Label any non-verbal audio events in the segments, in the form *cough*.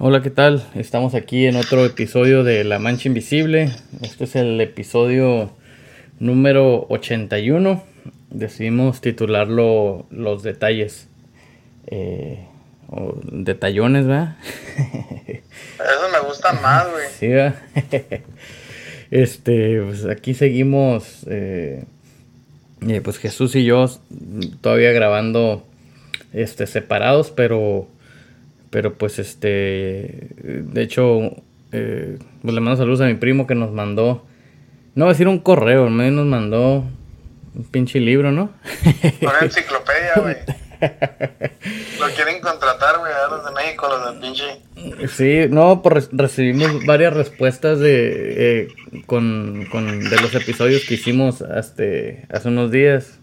Hola, ¿qué tal? Estamos aquí en otro episodio de La Mancha Invisible. Este es el episodio número 81. Decidimos titularlo Los detalles. Eh, o detallones, ¿verdad? Eso me gusta más, güey. *laughs* Sí, ¿verdad? *laughs* Este, pues aquí seguimos. Eh, eh, pues Jesús y yo todavía grabando este, separados, pero pero pues este, de hecho, eh, pues le mando saludos a mi primo que nos mandó, no voy a decir un correo, al menos nos mandó un pinche libro, ¿no? *laughs* Una enciclopedia, güey. *laughs* Lo quieren contratar, güey, a los de México, los del pinche. Sí, no, pues recibimos varias respuestas de, eh, con, con, de los episodios que hicimos hasta, hace unos días,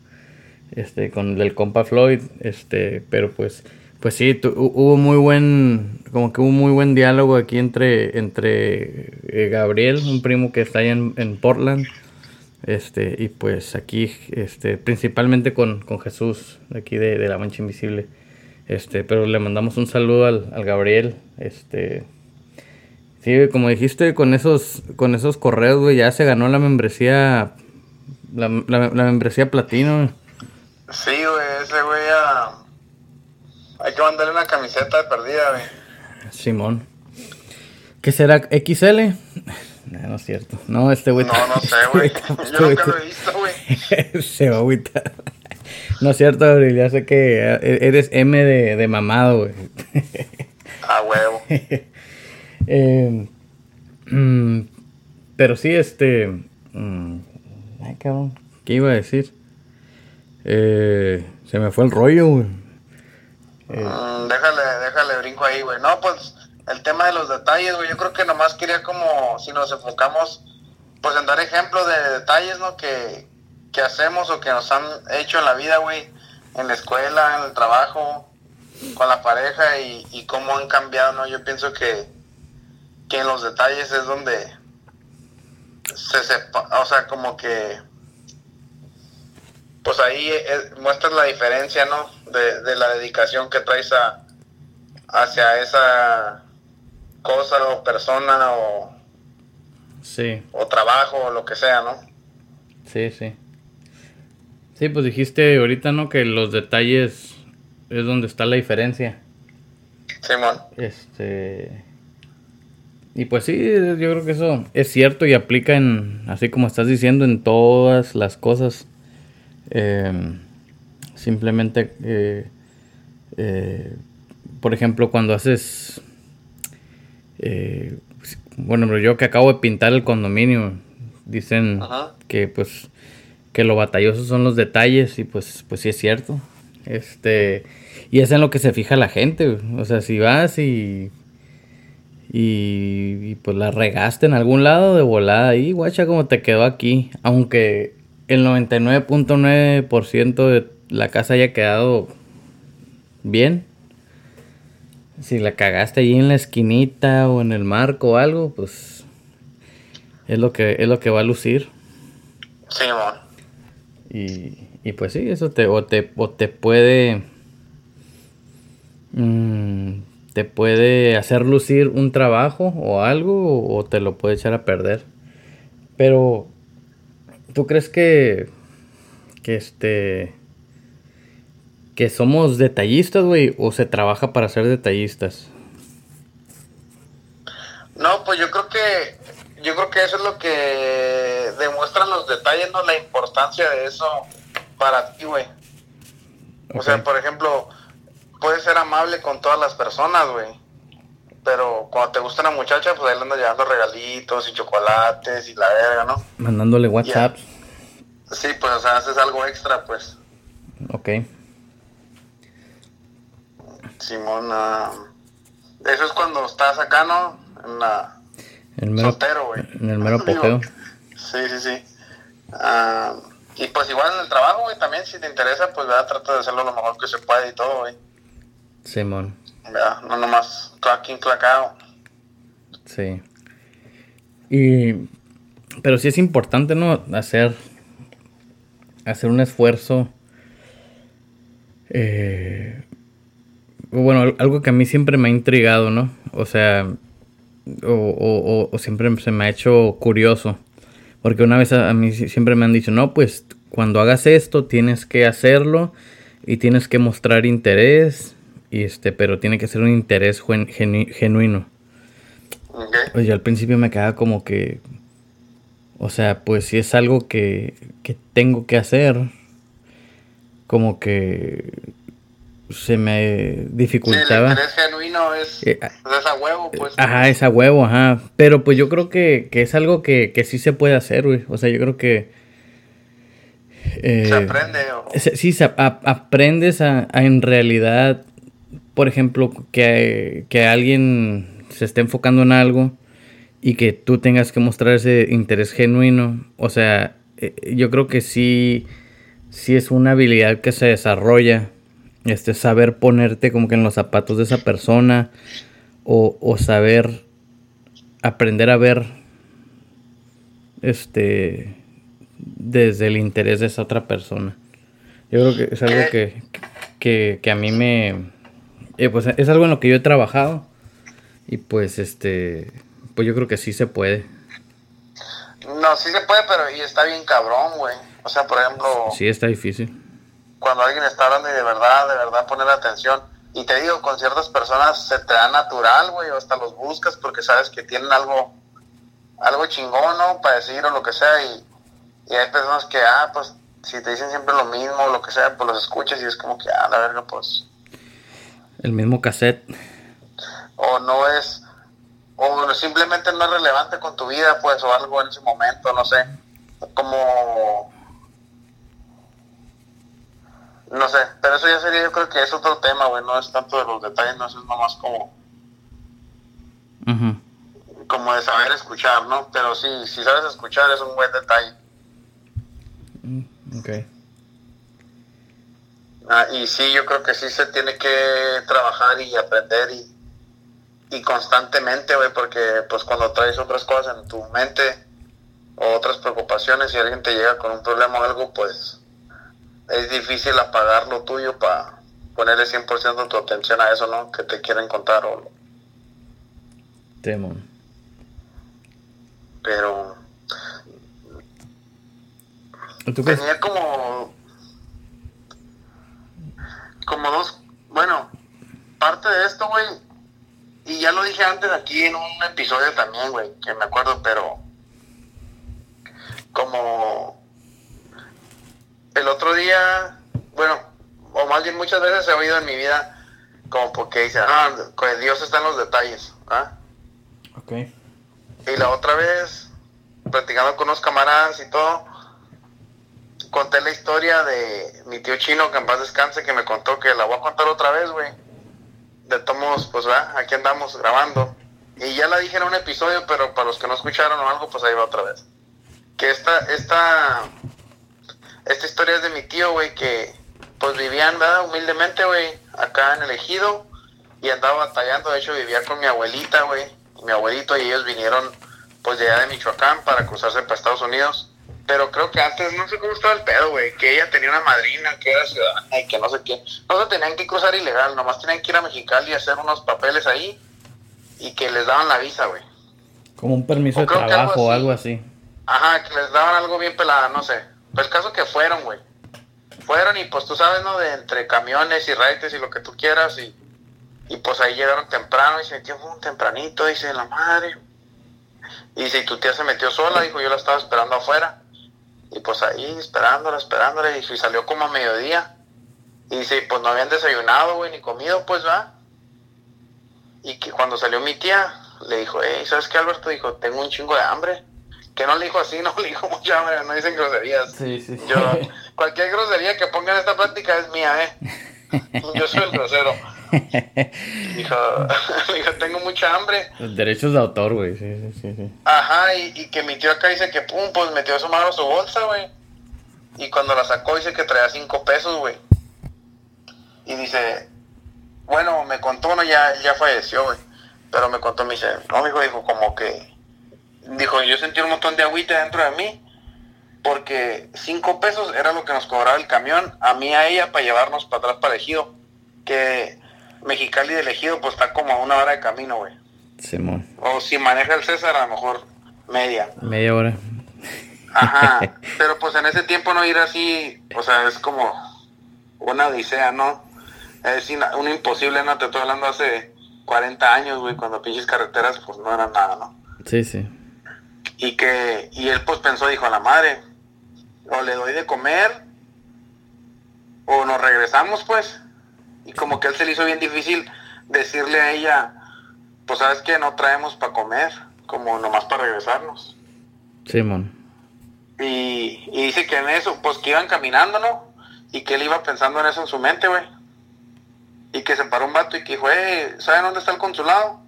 este, con el del compa Floyd, este, pero pues pues sí, hubo muy buen, como que hubo muy buen diálogo aquí entre, entre eh, Gabriel, un primo que está allá en, Portland, este, y pues aquí, este, principalmente con, con Jesús, aquí de, de, La Mancha Invisible, este, pero le mandamos un saludo al, al Gabriel, este, sí, como dijiste, con esos, con esos correos, güey, ya se ganó la membresía, la, la, la membresía platino. Sí, güey, ese güey ya hay que mandarle una camiseta de perdida, güey. Simón. ¿Qué será? ¿XL? No, es cierto. No, este güey. No, no *laughs* sé, güey. Yo nunca lo he visto, güey. *laughs* Se va a No es cierto, Abril. Ya sé que eres M de, de mamado, güey. A huevo. *laughs* eh, mm, pero sí, este. Mm, ay, cabrón. ¿Qué iba a decir? Eh, se me fue el rollo, güey. Mm, déjale, déjale brinco ahí, güey. No, pues el tema de los detalles, güey. Yo creo que nomás quería como, si nos enfocamos, pues en dar ejemplos de detalles, ¿no? Que, que hacemos o que nos han hecho en la vida, güey. En la escuela, en el trabajo, con la pareja y, cómo han cambiado, ¿no? Yo pienso que, que en los detalles es donde se sepa, o sea, como que pues ahí muestras la diferencia, ¿no? De, la dedicación que traes a, hacia esa cosa o persona o, sí. o trabajo o lo que sea, ¿no? Sí, sí. Sí, pues dijiste ahorita, ¿no? Que los detalles es donde está la diferencia. Simón. Este... Y pues sí, yo creo que eso es cierto y aplica en, así como estás diciendo, en todas las cosas. Em, simplemente, eh, eh, por ejemplo, cuando haces, eh, bueno, yo que acabo de pintar el condominio, dicen que pues que lo batalloso son los detalles y pues pues sí es cierto. Este, y es en lo que se fija la gente, o sea, si vas y y, pues la regaste en algún lado de volada ahí, guacha como te quedó aquí, aunque el 99.9% de la casa haya quedado bien. Si la cagaste ahí en la esquinita o en el marco o algo, pues es lo que es lo que va a lucir. Sí, y, y pues sí, eso te o te, o te puede mm, te puede hacer lucir un trabajo o algo o te lo puede echar a perder. Pero ¿Tú crees que. que este. Que somos detallistas, güey? ¿O se trabaja para ser detallistas? No, pues yo creo que. Yo creo que eso es lo que demuestran los detalles, ¿no? La importancia de eso para ti, güey. O sea, por ejemplo, puedes ser amable con todas las personas, güey pero cuando te gusta una muchacha, pues ahí le andas llevando regalitos y chocolates y la verga, ¿no? Mandándole WhatsApp. Sí, pues, o sea, haces algo extra, pues. Ok. Simón, eso es cuando estás acá, ¿no? En la... El mero, soltero, güey. En el mero *laughs* pokeo. Sí, sí, sí. Ah, y pues igual en el trabajo, güey, también si te interesa, pues, ¿verdad? Trata de hacerlo lo mejor que se puede y todo, güey. Simón. No nomás clacking, clacao. Sí. Y... Pero sí es importante, ¿no? Hacer... Hacer un esfuerzo... Eh, bueno, algo que a mí siempre me ha intrigado, ¿no? O sea, o, o, siempre se me ha hecho curioso. Porque una vez a, mí siempre me han dicho, no, pues cuando hagas esto tienes que hacerlo y tienes que mostrar interés, y este, pero tiene que ser un interés genuino. Pues yo al principio me quedaba como que, o sea, pues si es algo que, que tengo que hacer, como que se me dificultaba. el interés genuino es, eh, huevo, pues. Ajá, es a huevo, ajá. Pero pues yo creo que, que es algo que, que, sí se puede hacer, güey. O sea, yo creo que... Eh, se aprende. Sí, se, aprendes a, en realidad, por ejemplo, que, que alguien se esté enfocando en algo y que tú tengas que mostrar ese interés genuino. O sea, eh, yo creo que sí, sí es una habilidad que se desarrolla este, saber ponerte como que en los zapatos de esa persona o, o saber aprender a ver este desde el interés de esa otra persona. Yo creo que es algo que, que, que a mí me... Eh, pues es algo en lo que yo he trabajado y pues este... Pues yo creo que sí se puede. No, sí se puede, pero y está bien cabrón, güey. O sea, por ejemplo... Sí, está difícil cuando alguien está hablando y de verdad, de verdad poner atención. Y te digo, con ciertas personas se te da natural, güey, o hasta los buscas porque sabes que tienen algo, algo chingón, ¿no? Para decir o lo que sea. Y, hay personas que, ah, pues, si te dicen siempre lo mismo o lo que sea, pues los escuchas y es como que, ah, la verga, pues. El mismo cassette. O no es, o simplemente no es relevante con tu vida, pues, o algo en ese momento, no sé. Como no sé, pero eso ya sería, yo creo que es otro tema, güey, no es tanto de los detalles, no, es nomás como... Como de saber escuchar, ¿no? Pero sí, si sabes escuchar es un buen detalle. Mm, ok. Ah, y sí, yo creo que sí se tiene que trabajar y aprender y, y constantemente, güey, porque pues cuando traes otras cosas en tu mente o otras preocupaciones y alguien te llega con un problema o algo, pues es difícil apagar lo tuyo para ponerle 100% tu atención a eso, ¿no? Que te quieren contar o... Demon. Pero... Tenía como... Como dos... Bueno, parte de esto, güey, y ya lo dije antes aquí en un episodio también, güey, que me acuerdo, pero como el otro día, bueno, o más bien muchas veces he oído en mi vida como porque dice, ah, pues Dios está en los detalles, ¿ah? Ok. Y la otra vez, platicando con unos camaradas y todo, conté la historia de mi tío chino, que en paz descanse, que me contó que la voy a contar otra vez, güey. De tomos, pues, va, aquí andamos grabando. Y ya la dije en un episodio, pero para los que no escucharon o algo, pues ahí va otra vez. Que esta, esta esta historia es de mi tío, güey, que pues vivían, ¿verdad? Humildemente, güey, acá en el ejido y andaba batallando. De hecho, vivía con mi abuelita, güey, mi abuelito y ellos vinieron pues de allá de Michoacán para cruzarse para Estados Unidos. Pero creo que antes, no sé cómo estaba el pedo, güey, que ella tenía una madrina que era ciudadana y que no sé qué. No se tenían que cruzar ilegal, nomás tenían que ir a Mexicali y hacer unos papeles ahí y que les daban la visa, güey. Como un permiso de trabajo o algo así. Ajá, que les daban algo bien pelada, no sé. Pues caso que fueron, güey. Fueron y pues tú sabes, ¿no? De entre camiones y raites y lo que tú quieras y, y pues ahí llegaron temprano y se metió un tempranito, dice la madre. Y si tu tía se metió sola, dijo, yo la estaba esperando afuera. Y pues ahí esperándola, esperándola y salió como a mediodía. Y dice, pues no habían desayunado, güey, ni comido, pues va. Y que cuando salió mi tía, le dijo, hey, ¿sabes qué, Alberto? Dijo, tengo un chingo de hambre que no le dijo así, *laughs* no le dijo mucha hambre, no dicen groserías. Sí, sí. Yo, cualquier grosería que ponga en esta plática es mía, ¿eh? *laughs* Yo soy el grosero. Dijo, *laughs* dijo, tengo mucha hambre. Los derechos de autor, güey, sí, sí, sí. Ajá, y, y, que mi tío acá dice que, pum, pues metió su mano a su bolsa, güey. Y cuando la sacó dice que traía cinco pesos, güey. Y dice, bueno, me contó, no, ya, ya falleció, güey. Pero me contó, me dice, no, mi hijo dijo, como que dijo, yo sentí un montón de agüita dentro de mí, porque cinco pesos era lo que nos cobraba el camión, a mí a ella, para llevarnos para atrás para ejido. Que Mexicali de elegido, pues está como a una hora de camino, güey. Simón. O si maneja el César, a lo mejor media. Media hora. Ajá. *laughs* Pero pues en ese tiempo no ir así, o sea, es como una odisea, ¿no? Es un imposible, no te estoy hablando hace 40 años, güey, cuando pinches carreteras pues no eran nada, ¿no? Sí, sí. Y que, y él pues pensó, dijo a la madre, o le doy de comer, o nos regresamos pues. Y como que él se le hizo bien difícil decirle a ella, pues sabes que no traemos para comer, como nomás para regresarnos. Simón. y, y dice que en eso, pues que iban caminando, ¿no? Y que él iba pensando en eso en su mente, güey. Y que se paró un vato y que dijo, eh, ¿saben dónde está el consulado?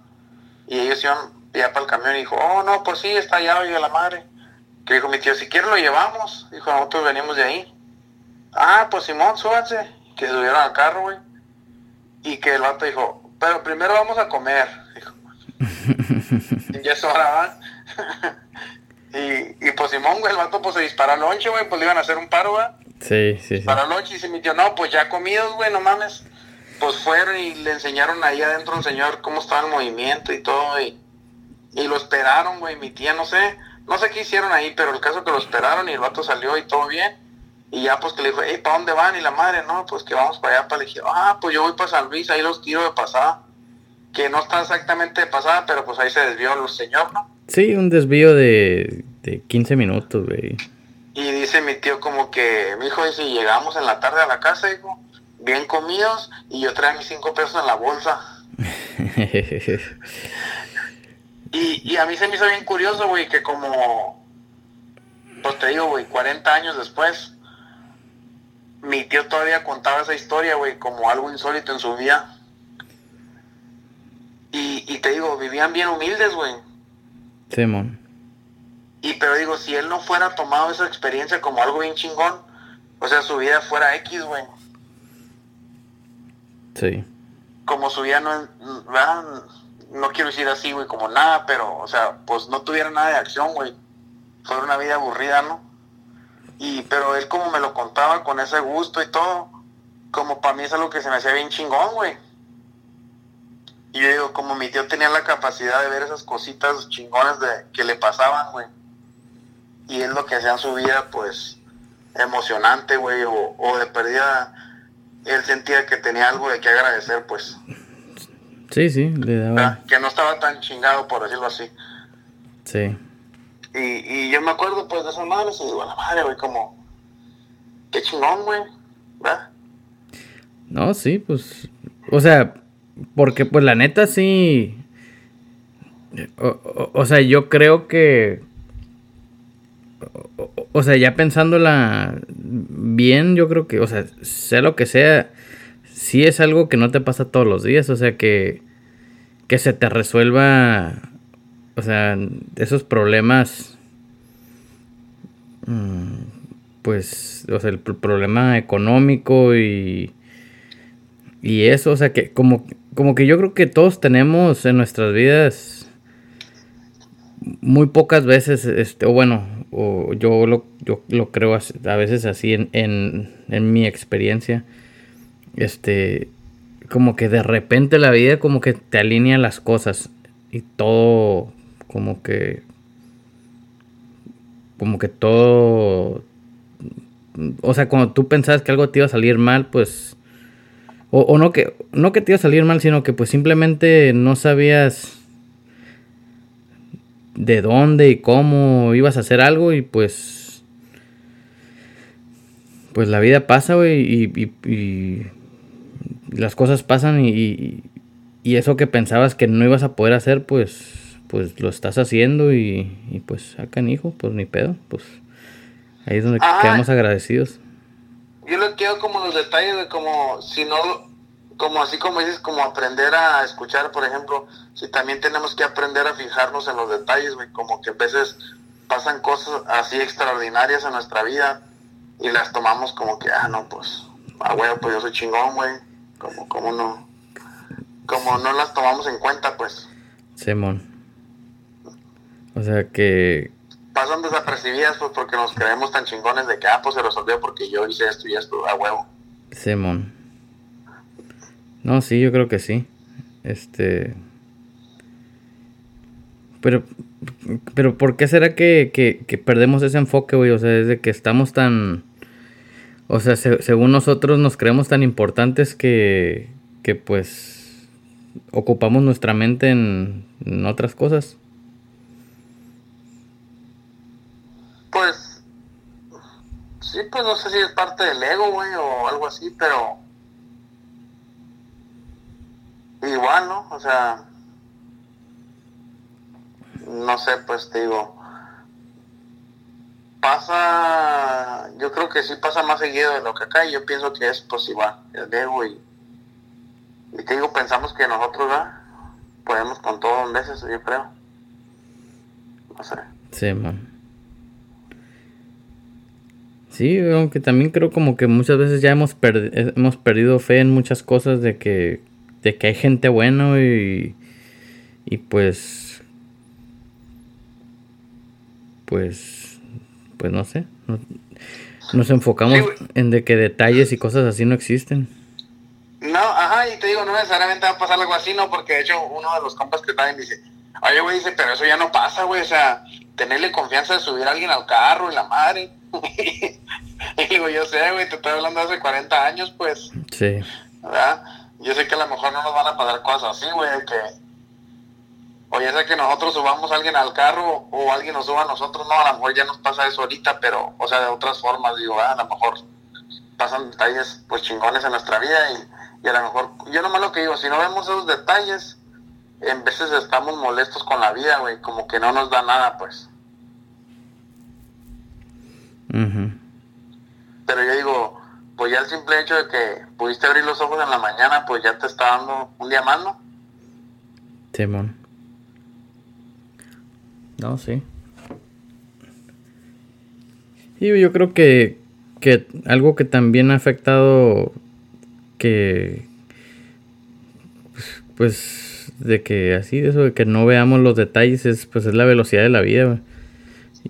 Y ellos iban ya para el camión y dijo, oh, no, pues sí, está allá, oiga la madre. Que dijo mi tío, si quiere lo llevamos. Dijo, nosotros venimos de ahí. Ah, pues Simón, súbanse. Que subieron al carro, güey. Y que el vato dijo, pero primero vamos a comer. Dijo, ya es hora, *laughs* y, y pues Simón, güey, el vato pues se dispara al lonche, güey, pues le iban a hacer un paro, güey. Sí, sí, sí. Para lonche y se mi tío, no, pues ya comidos, güey, no mames. Pues fueron y le enseñaron ahí adentro un señor cómo estaba el movimiento y todo, y, y lo esperaron, güey, mi tía, no sé, no sé qué hicieron ahí, pero el caso que lo esperaron y el vato salió y todo bien. Y ya pues que le dijo, hey, ¿para dónde van? Y la madre, no, pues que vamos para allá, para el Ah, pues yo voy para San Luis, ahí los tiro de pasada. Que no está exactamente de pasada, pero pues ahí se desvió el señor, ¿no? Sí, un desvío de, de 15 minutos, güey. Y dice mi tío como que, mi hijo dice, llegamos en la tarde a la casa, hijo, bien comidos, y yo traía mis cinco pesos en la bolsa. *laughs* y, y a mí se me hizo bien curioso, güey, que como, pues te digo, güey, 40 años después, mi tío todavía contaba esa historia, güey, como algo insólito en su vida. Y, y te digo, vivían bien humildes, güey. Simón. Y pero digo, si él no fuera tomado esa experiencia como algo bien chingón, o sea, su vida fuera X, güey. Sí. Como su vida no, ¿verdad? No quiero decir así, güey, como nada, pero, o sea, pues no tuviera nada de acción, güey. Fue una vida aburrida, ¿no? Y, pero él como me lo contaba con ese gusto y todo, como para mí es algo que se me hacía bien chingón, güey. Y yo digo, como mi tío tenía la capacidad de ver esas cositas chingones de, que le pasaban, güey. Y es lo que hacía en su vida, pues, emocionante, güey, o, o de perdida, él sentía que tenía algo de que agradecer, pues. Sí, sí, le daba. Que no estaba tan chingado, por decirlo así. Sí. Y, y yo me acuerdo, pues, de esa madre, y digo, a la madre, güey, como, qué chingón, güey, ¿verdad? No, sí, pues, o sea, porque pues la neta sí, o, o, o sea, yo creo que, o, o, sea, ya pensándola bien, yo creo que, o sea, sea lo que sea, sí es algo que no te pasa todos los días, o sea, que, que se te resuelva, o sea, esos problemas, mm, pues, o sea, el problema económico y, y eso, o sea, que como, como que yo creo que todos tenemos en nuestras vidas muy pocas veces, este, o bueno, o yo lo, yo lo creo a veces así en, en, en mi experiencia, este, como que de repente la vida como que te alinea las cosas y todo como que como que todo o sea cuando tú pensabas que algo te iba a salir mal pues o, no que no que te iba a salir mal sino que pues simplemente no sabías de dónde y cómo ibas a hacer algo y pues pues la vida pasa güey y las cosas pasan y, y, y, eso que pensabas que no ibas a poder hacer, pues, pues lo estás haciendo y, y pues acá hijo, pues ni pedo, pues ahí es donde ah, quedamos agradecidos. Yo le quedo como los detalles de como si no, como así como dices, como aprender a escuchar, por ejemplo, si también tenemos que aprender a fijarnos en los detalles, güey, como que a veces pasan cosas así extraordinarias en nuestra vida y las tomamos como que, ah, no, pues, ah, güey, pues yo soy chingón, güey como, como no, como no las tomamos en cuenta, pues. Simón. O sea que... Pasan desapercibidas, pues, porque nos creemos tan chingones de que, ah, pues se resolvió porque yo hice esto y esto, a huevo. Simón. No, sí, yo creo que sí. Este. Pero, pero ¿por qué será que, que, perdemos ese enfoque, güey? O sea, desde que estamos tan... O sea, según nosotros nos creemos tan importantes que, que pues ocupamos nuestra mente en, en otras cosas. Pues, sí, pues no sé si es parte del ego, güey, o algo así, pero igual, ¿no? O sea, no sé, pues digo, pasa, yo creo que sí pasa más seguido de lo que acá y yo pienso que es pues igual, el ego y, y te digo, pensamos que nosotros ¿verdad? podemos con todo en veces, yo creo. No sé. Sí, man. Sí, aunque también creo como que muchas veces ya hemos, hemos perdido fe en muchas cosas de que, de que hay gente buena y, y pues pues, pues no sé, nos enfocamos en de que detalles y cosas así no existen. No, ajá, y te digo, no necesariamente va a pasar algo así, no, porque de hecho uno de los compas que también dice, oye, güey, dice, pero eso ya no pasa, güey, o sea, tenerle confianza de subir a alguien al carro y la madre. *laughs* y digo, yo sé, güey, te estoy hablando hace 40 años, pues. Sí. ¿Verdad? Yo sé que a lo mejor no nos van a pasar cosas así, güey, que o ya sea que nosotros subamos a alguien al carro o alguien nos suba a nosotros, no, a lo mejor ya nos pasa eso ahorita, pero, o sea, de otras formas, digo, ah, a lo mejor pasan detalles pues chingones en nuestra vida y, y a lo mejor, yo nomás lo que digo, si no vemos esos detalles, en veces estamos molestos con la vida, güey, como que no nos da nada, pues. Pero yo digo, pues ya el simple hecho de que pudiste abrir los ojos en la mañana, pues ya te está dando un día más, ¿no? No, sí. Y yo creo que, que algo que también ha afectado que pues de que así de eso de que no veamos los detalles es pues es la velocidad de la vida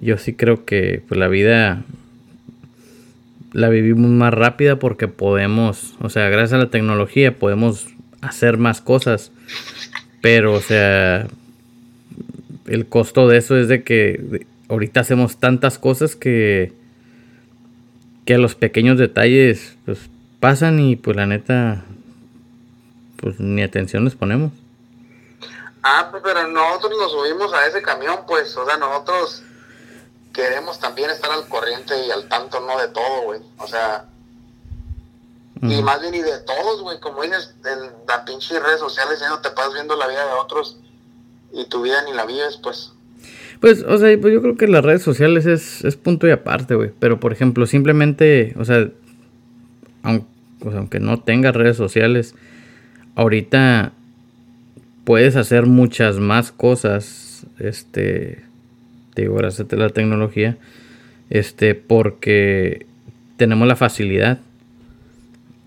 yo sí creo que pues la vida la vivimos más rápida porque podemos o sea gracias a la tecnología podemos hacer más cosas pero o sea el costo de eso es de que ahorita hacemos tantas cosas que, que a los pequeños detalles pues pasan y pues la neta pues ni atención les ponemos. Ah, pues, pero nosotros nos subimos a ese camión, pues, o sea, nosotros queremos también estar al corriente y al tanto, no de todo, güey. O sea, y más bien y de todos, güey, como dices, en la pinche redes sociales ya no te pasas viendo la vida de otros y tu vida ni la vives, pues. Pues, o sea, pues yo creo que las redes sociales es, es punto y aparte, güey. Pero, por ejemplo, simplemente, o sea, aunque, no tengas redes sociales, ahorita puedes hacer muchas más cosas, este, te digo, gracias a la tecnología, este, porque tenemos la facilidad,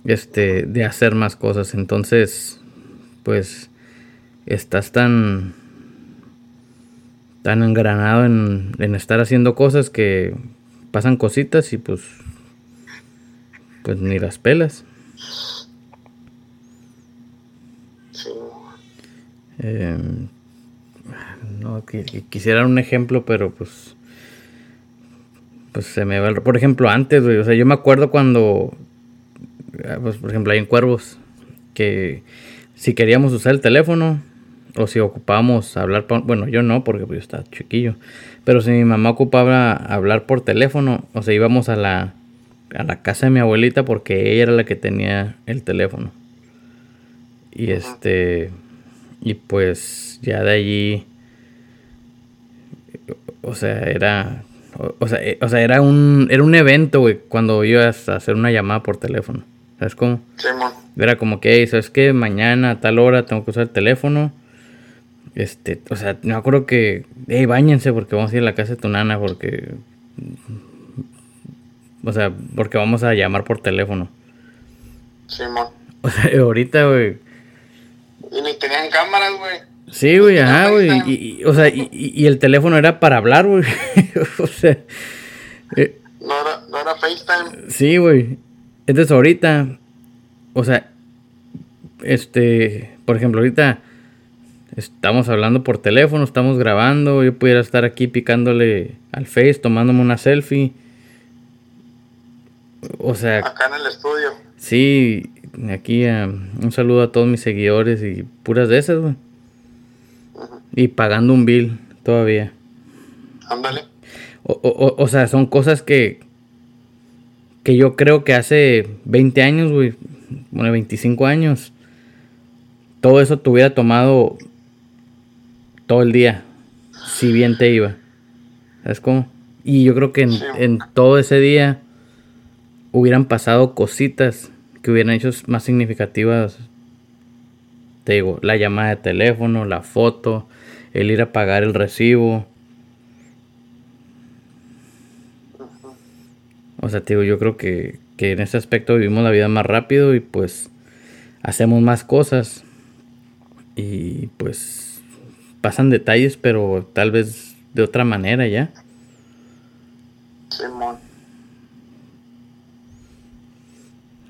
este, de hacer más cosas. Entonces, pues, estás tan tan engranado en, en estar haciendo cosas que pasan cositas y pues pues ni las pelas. Em, no, quisiera un ejemplo, pero pues pues se me va Por ejemplo, antes, o sea, yo me acuerdo cuando, ah, pues por ejemplo, hay en Cuervos, que si queríamos usar el teléfono, o si ocupábamos hablar, por, bueno, yo no, porque pues, yo estaba chiquillo, pero si mi mamá ocupaba hablar por teléfono, o sea, íbamos a la, a la casa de mi abuelita porque ella era la que tenía el teléfono. Y este, y pues ya de allí, o sea, era, o, sea, eh, o sea, era un, era un evento, güey, cuando ibas a hacer una llamada por teléfono. ¿Sabes cómo? Sí, Era como que, ¿sabes qué? Mañana a tal hora tengo que usar el teléfono este, o sea, me acuerdo que, hey, bañense porque vamos a ir a la casa de tu nana porque, o sea, porque vamos a llamar por teléfono. Sí, man. *laughs* O sea, ahorita, güey. Y ni tenían cámaras, güey. Sí, güey, ajá, güey. Y, o sea, y, y, el teléfono era para hablar, güey. *laughs* o sea. Eh, no, era, no era FaceTime. Sí, güey. Entonces ahorita, o sea, este, por ejemplo, ahorita estamos hablando por teléfono, estamos grabando, yo pudiera estar aquí picándole al Face, tomándome una selfie. O sea... Acá en el estudio. Sí, aquí un saludo a todos mis seguidores y puras de esas, güey. Y pagando un bill todavía. Ándale. O, o, o, sea, son cosas que, que yo creo que hace 20 años, güey, bueno, 25 años, todo eso te hubiera tomado todo el día, si bien te iba. ¿Sabes cómo? Y yo creo que en, en todo ese día hubieran pasado cositas que hubieran hecho más significativas. Te digo, la llamada de teléfono, la foto, el ir a pagar el recibo, O sea, te digo, yo creo que, en ese aspecto vivimos la vida más rápido y pues hacemos más cosas. Y pues pasan detalles, pero tal vez de otra manera ya. Simón.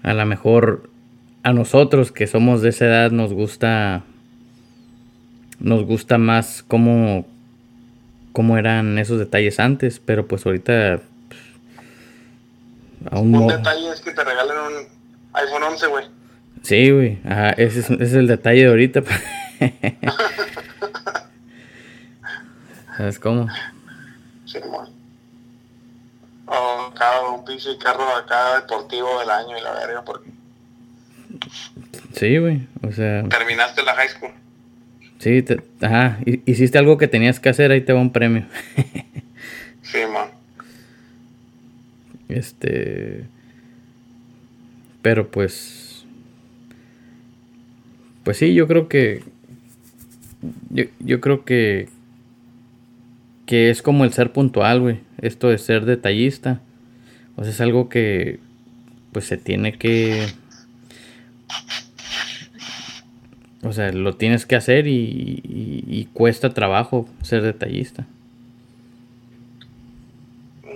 A lo mejor a nosotros que somos de esa edad nos gusta nos gusta más cómo cómo eran esos detalles antes, pero pues ahorita un detalle es que te regalen un iPhone 11, güey. Sí, güey. Ajá, ese es, el detalle de ahorita. *laughs* ¿Sabes cómo? Sí, güey. O cada un pinche carro acá deportivo del año y la verga, porque. Sí, güey. O sea. Terminaste la high school. Sí, ajá. Hiciste algo que tenías que hacer, ahí te va un premio. *laughs* sí, man. Este. Pero pues. Pues sí, yo creo que. Yo, creo que. Que es como el ser puntual, güey. Esto de ser detallista. O es algo que. Pues se tiene que. O sea, lo tienes que hacer y, y cuesta trabajo ser detallista.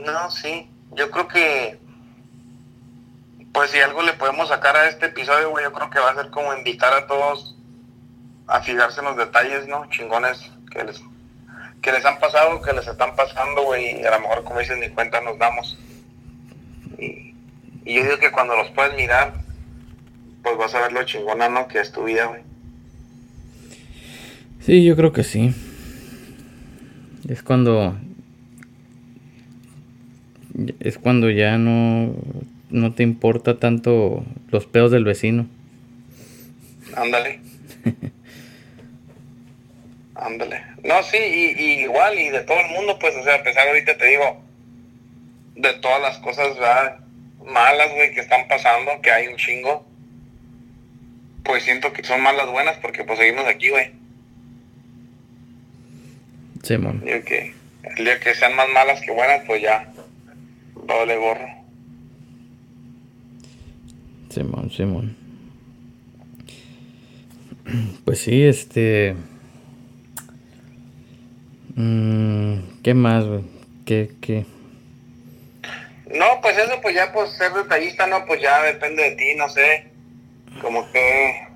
No, sí yo creo que, pues si algo le podemos sacar a este episodio, güey, yo creo que va a ser como invitar a todos a fijarse en los detalles, ¿no? Chingones que les, que les han pasado, que les están pasando, güey, y a lo mejor, como dicen, ni cuenta nos damos. Y, yo digo que cuando los puedes mirar, pues vas a ver lo chingona, ¿no? Que es tu vida, güey. Sí, yo creo que sí. Es cuando es cuando ya no, no te importa tanto los pedos del vecino. Ándale. Ándale. No, sí, y, igual, y de todo el mundo, pues, o sea, a pesar ahorita te digo, de todas las cosas malas, güey, que están pasando, que hay un chingo, pues siento que son malas buenas porque pues seguimos aquí, güey. Sí, man. que el día que sean más malas que buenas, pues ya, Doble gorro. Simón, Simón. *clears throat* Pues sí, este. Mm, ¿Qué más, güey? ¿Qué, qué? No, pues eso, pues ya, pues ser detallista, no, pues ya depende de ti, no sé. Como que.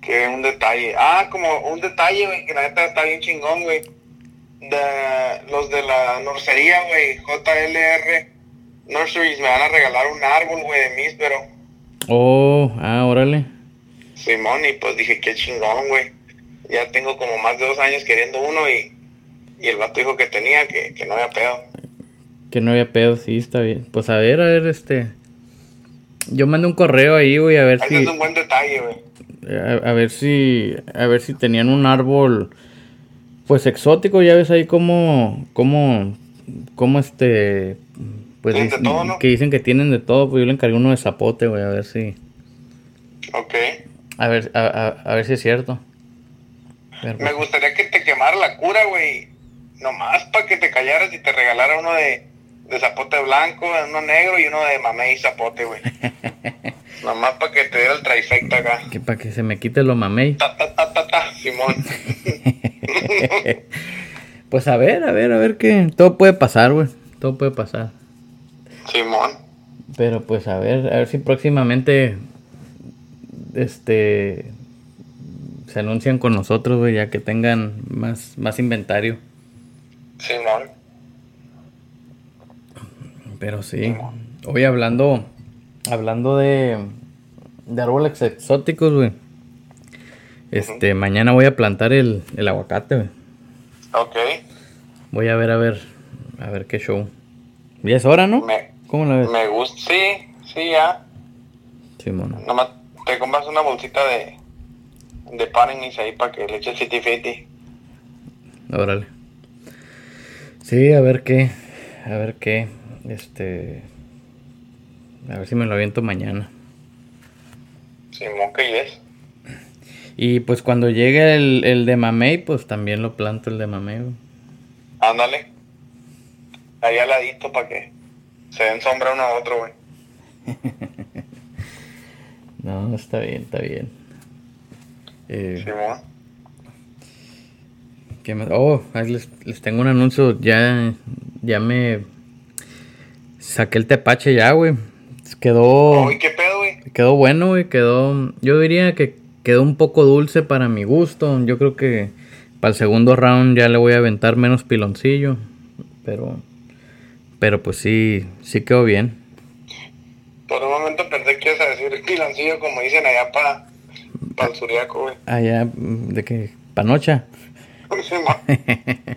Que un detalle. Ah, como un detalle, güey, que la neta está bien chingón, güey de los de la nursería, güey, JLR Nurseries, me van a regalar un árbol, güey, de pero Oh, ah, órale. Simón, y pues dije, qué chingón, güey. Ya tengo como más de dos años queriendo uno y, y el vato dijo que tenía, que, que no había pedo. Que no había pedo, sí, está bien. Pues a ver, a ver, este... Yo mandé un correo ahí, güey, a ver si... es un buen detalle, güey. a, ver si... A ver si tenían un árbol pues exótico, ya ves ahí como, como, como este, pues que dicen que tienen de todo, pues yo le encargué uno de zapote, güey, a ver si. Ok. A ver, a, ver si es cierto. Me gustaría que te quemara la cura, güey. Nomás para que te callaras y te regalara uno de, de zapote blanco, uno negro y uno de mamey y zapote, güey. *laughs* Nomás para que te diera el trifecta acá. Que para que se me quite lo mamey. Ta, ta, ta, ta, ta, Simón. *laughs* pues a ver, a ver, a ver qué. Todo puede pasar, güey. Todo puede pasar. Simón. Pero pues a ver, a ver si próximamente este, se anuncian con nosotros, güey, ya que tengan más, más inventario. Simón. Pero sí. Hoy hablando, hablando de, de árboles exóticos, güey. Este, mañana voy a plantar el, el aguacate, güey. Ok. Voy a ver, a ver, a ver qué show. Ya es hora, ¿no? Me, ¿Cómo la ves? me gusta. Sí, sí, ya. Simón. Nomás te compras una bolsita de, de Paninis ahí para que le fiti fiti. Órale. Sí, a ver qué. A ver qué. Este. A ver si me lo aviento mañana. Simón, que es. Y pues cuando llegue el, el de mamey, pues también lo planto el de mamey. Ándale. Ahí al ladito para que se den sombra uno a otro, güey. *laughs* No, está bien, está bien. Eh. ¿qué más? Oh, les, les tengo un anuncio. Ya, ya me saqué el tepache ya, güey. Quedó, qué pedo, güey. quedó bueno, güey. Quedó, yo diría que quedó un poco dulce para mi gusto. Yo creo que para el segundo round ya le voy a aventar menos piloncillo. Pero, pero pues sí, sí quedó bien. Por un momento pensé que ibas a decir piloncillo, como dicen allá para pa el suriaco, güey. Allá, mm, de que, panocha. Simón. *laughs*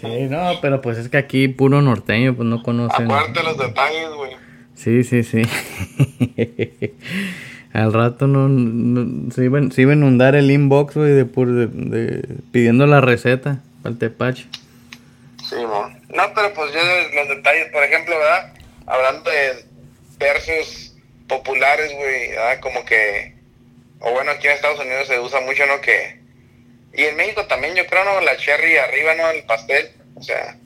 Sí, no, pero pues es que aquí puro norteño, pues no conocen. Acuérdate los detalles, güey. Sí, sí, sí. *laughs* Al rato no, no- se, iba, se iba a inundar el inbox, güey, de, de, de- pidiendo la receta para el tepache. Simón. No, pero pues ya los detalles, por ejemplo, ¿verdad? Hablando de versos populares, güey, ¿verdad? Como que, o bueno, aquí en Estados Unidos se usa mucho, ¿no? Que, y en México también, yo creo, ¿no? La cherry arriba, ¿no? El pastel, o sea,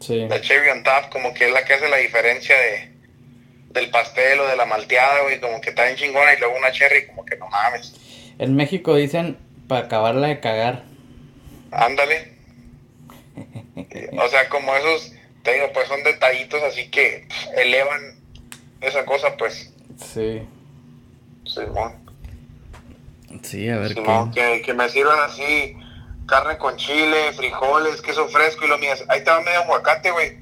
Sí. la cherry on top, como que es la que hace la diferencia de del pastel o de la malteada, güey, como que está bien chingona y luego una cherry, como que no mames. En México dicen para acabarla de cagar. Ándale. *laughs* O sea, como esos, te digo, pues son detallitos así que elevan esa cosa, pues, Sí. Simón. Sí, a ver Simón, qué. que, que me sirvan así carne con chile, frijoles, queso fresco y lo mías. Ahí estaba medio aguacate, güey.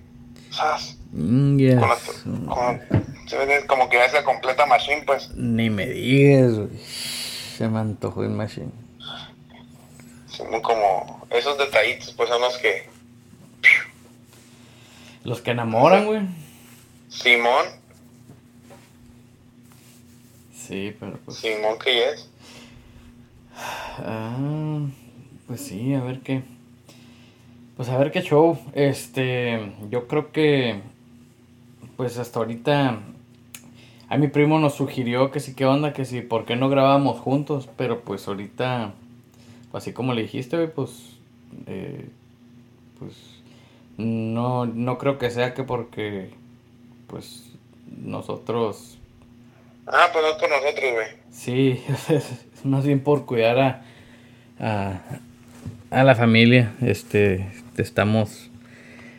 ¿Sabes? Mm, yes. Con se como que hace completa machine, pues. Ni me digas, güey. Se me antojó el machine. Simón, como esos detallitos, pues son los que. Los que enamoran, güey. Simón, Sí, pero pues. Simón que es. Ah, pues sí, a ver qué. Pues a ver qué show. Este, yo creo que, pues hasta ahorita, a mi primo nos sugirió que sí, qué onda, que sí, ¿por qué no grabamos juntos? Pero pues ahorita, así como le dijiste, pues, eh, pues, no, no creo que sea que porque, pues, nosotros Ah, pues no es por nosotros, güey. Sí, *laughs* más bien por cuidar a, a, a la familia. Este, estamos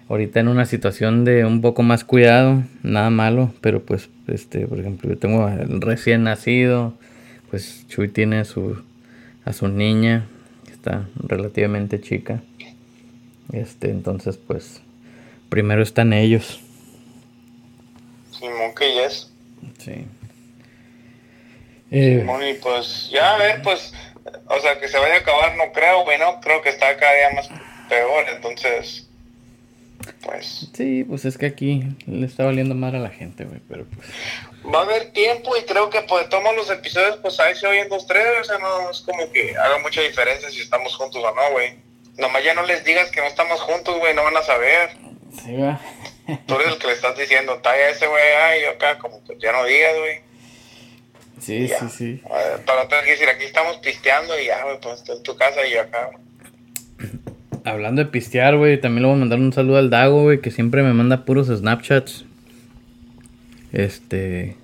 ahorita en una situación de un poco más cuidado, nada malo, pero pues, este, por ejemplo, yo tengo el recién nacido, pues Chuy tiene a su, a su niña, que está relativamente chica. Este, entonces, pues, primero están ellos. Simón que es. Sí. Eh, y pues ya a ver, pues, o sea, que se vaya a acabar, no creo, güey, no, creo que está cada día más peor, entonces, pues, Sí, pues es que aquí le está valiendo mal a la gente, güey, pero pues... va a haber tiempo y creo que pues todos los episodios, pues ahí se oyen dos, tres, o sea, no es como que haga mucha diferencia si estamos juntos o no, güey. Nomás ya no les digas que no estamos juntos, güey, no van a saber. Sí, va. Tú eres el que le estás diciendo, talla ese güey, ay, yo acá, como que ya no digas, güey. Sí, Ya. sí, sí. Para tener que decir, aquí estamos pisteando y ya, güey, pues estoy en tu casa y yo acá. Hablando de pistear, güey, también le voy a mandar un saludo al Dago, güey, que siempre me manda puros Snapchats. Este...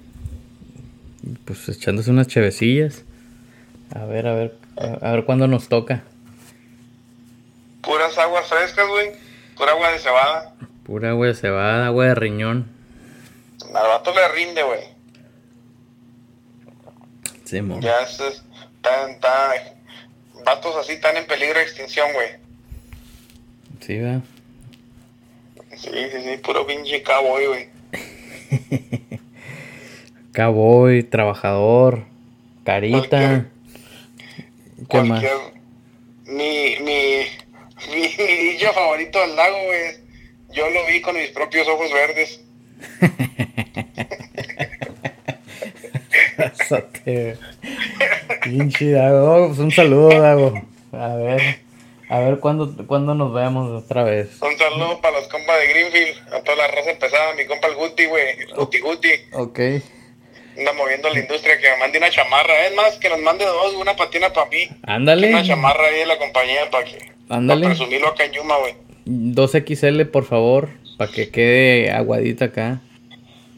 Pues echándose unas chevecillas. A ver, a ver, a, a ver cuándo nos toca. Puras aguas frescas, güey. Pura agua de cebada. Pura agua de cebada, agua de riñón. Al vato le rinde, güey. Ya es, está, está, vatos así están en peligro de extinción, güey. Sí, va. Sí, sí, sí, puro pinche cowboy, güey. *laughs* cowboy, trabajador, carita. ¿Qué más? Mi, mi, *laughs* mi, dicho favorito del lago, güey. Yo lo vi con mis propios ojos verdes. *laughs* Pinche Dago. Pues un saludo, Dago. A ver. A ver cuándo, cuándo nos vemos otra vez. Un saludo para los compas de Greenfield, a toda la raza empezada, mi compa el Guti, güey, Guti Guti. Ok. Anda moviendo la industria, que me mande una chamarra. Es más, que nos mande dos, una patina para mí. Ándale. Una chamarra ahí de la compañía para que... Ándale. Para presumirlo acá en Yuma, güey. 2XL, por favor, para que quede aguadita acá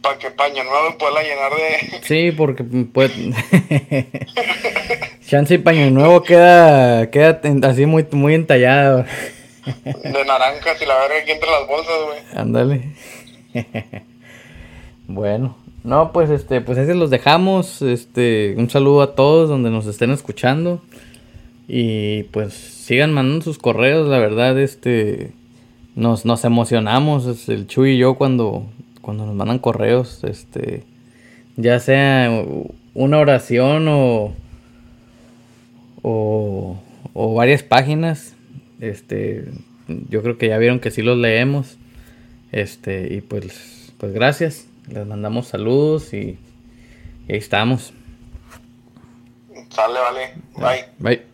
para que Paño Nuevo pueda llenar de. Sí, porque pues. *laughs* Chance y Paño Nuevo queda, queda así muy, muy entallado. De naranjas y la verga aquí entre las bolsas, güey. Ándale. *laughs* bueno. No, pues este, pues ese los dejamos. Este, un saludo a todos donde nos estén escuchando. Y pues sigan mandando sus correos, la verdad, este nos, nos emocionamos, el Chuy y yo cuando cuando nos mandan correos, este, ya sea una oración o, o, varias páginas, este, yo creo que ya vieron que sí los leemos, este, y pues, pues gracias, les mandamos saludos y, y ahí estamos. Sale, vale, bye. Bye.